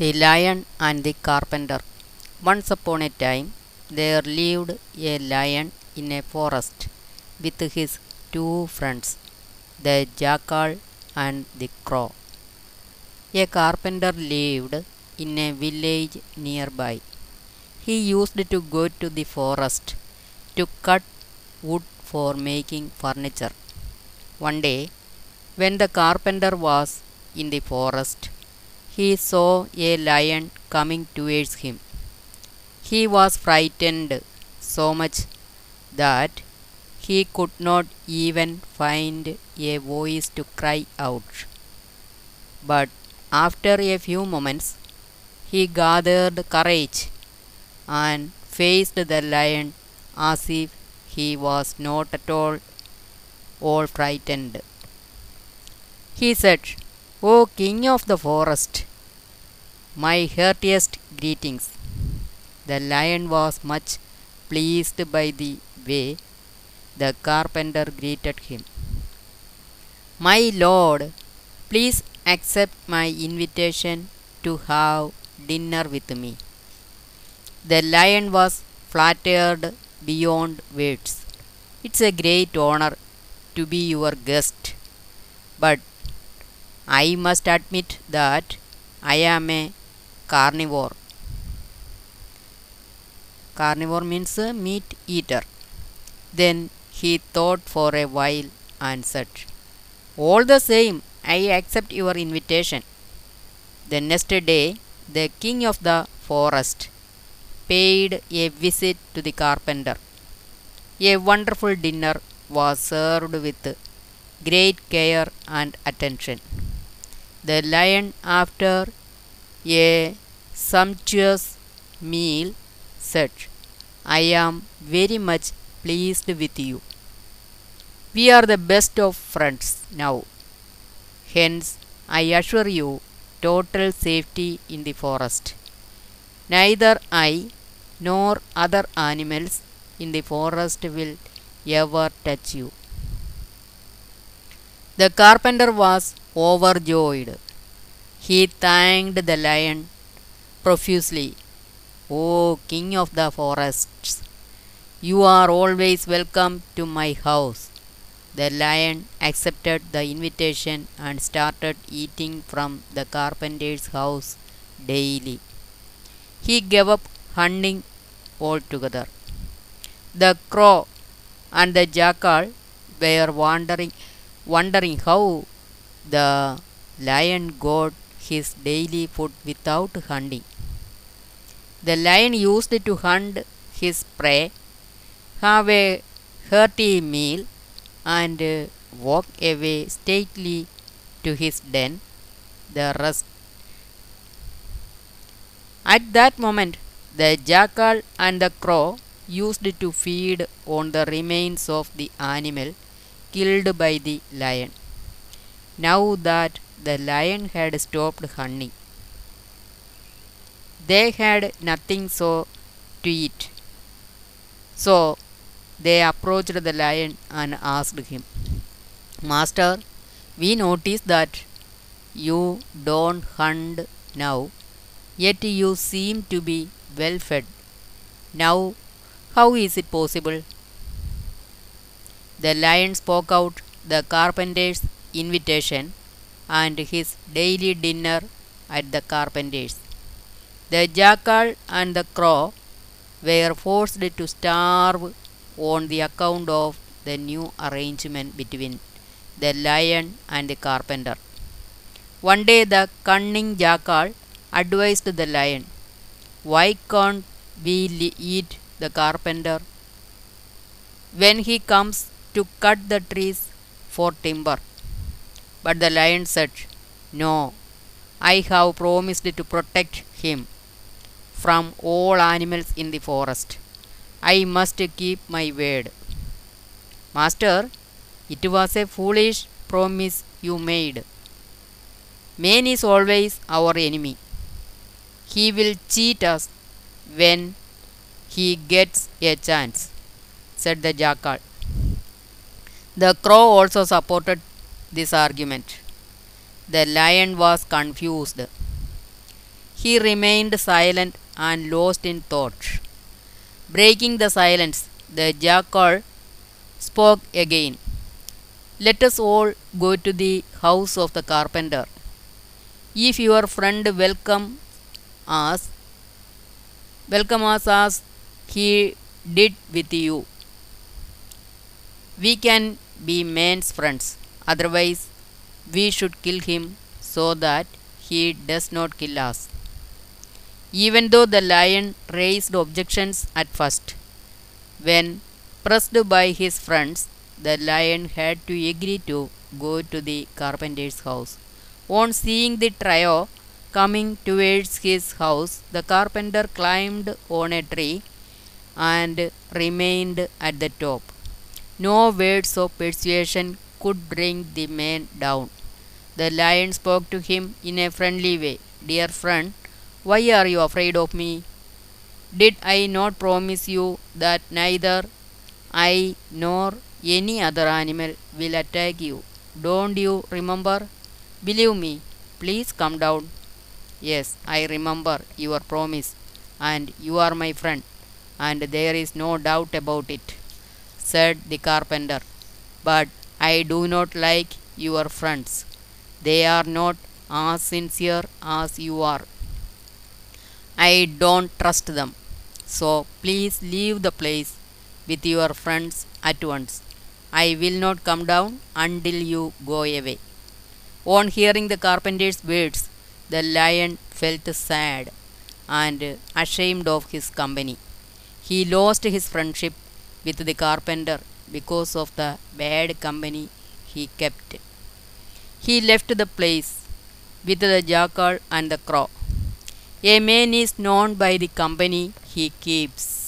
The Lion and the Carpenter. Once upon a time there lived a lion in a forest with his two friends, the jackal and the crow. A carpenter lived in a village nearby. He used to go to the forest to cut wood for making furniture. One day, when the carpenter was in the forest, he saw a lion coming towards him. He was frightened so much that he could not even find a voice to cry out. But after a few moments, he gathered courage and faced the lion as if he was not at all all frightened. He said, O king of the forest, my heartiest greetings. The lion was much pleased by the way the carpenter greeted him. My lord, please accept my invitation to have dinner with me. The lion was flattered beyond words. It's a great honor to be your guest, but I must admit that I am a carnivore. Carnivore means meat eater. Then he thought for a while and said, All the same, I accept your invitation. The next day, the king of the forest paid a visit to the carpenter. A wonderful dinner was served with great care and attention. The lion, after a sumptuous meal, said, I am very much pleased with you. We are the best of friends now. Hence, I assure you total safety in the forest. Neither I nor other animals in the forest will ever touch you. The carpenter was overjoyed. He thanked the lion profusely. O king of the forests, you are always welcome to my house. The lion accepted the invitation and started eating from the carpenter's house daily. He gave up hunting altogether. The crow and the jackal were wondering, wondering how the lion got his daily food without hunting. The lion used to hunt his prey, have a hearty meal, and walk away stately to his den. The rest. At that moment, the jackal and the crow used to feed on the remains of the animal killed by the lion. Now that the lion had stopped hunting, they had nothing so to eat. So they approached the lion and asked him, Master, we notice that you don't hunt now, yet you seem to be well fed. Now, how is it possible? The lion spoke out the carpenter's invitation and his daily dinner at the carpenter's. The jackal and the crow were forced to starve on the account of the new arrangement between the lion and the carpenter. One day the cunning jackal advised the lion, Why can't we eat the carpenter when he comes to cut the trees for timber? But the lion said, No, I have promised to protect him from all animals in the forest. I must keep my word. Master, it was a foolish promise you made. Man is always our enemy. He will cheat us when he gets a chance, said the jackal. The crow also supported this argument. The lion was confused. He remained silent and lost in thought. Breaking the silence, the jackal spoke again. Let us all go to the house of the carpenter. If your friend welcome us, welcome us as he did with you, we can be man's friends. Otherwise, we should kill him so that he does not kill us. Even though the lion raised objections at first, when pressed by his friends, the lion had to agree to go to the carpenter's house. On seeing the trio coming towards his house, the carpenter climbed on a tree and remained at the top. No words of persuasion could bring the man down. The lion spoke to him in a friendly way. Dear friend, why are you afraid of me? Did I not promise you that neither I nor any other animal will attack you? Don't you remember? Believe me, please come down. Yes, I remember your promise, and you are my friend, and there is no doubt about it, said the carpenter. But I do not like your friends. They are not as sincere as you are. I don't trust them. So please leave the place with your friends at once. I will not come down until you go away. On hearing the carpenter's words, the lion felt sad and ashamed of his company. He lost his friendship with the carpenter because of the bad company he kept. He left the place with the jackal and the crow. A man is known by the company he keeps.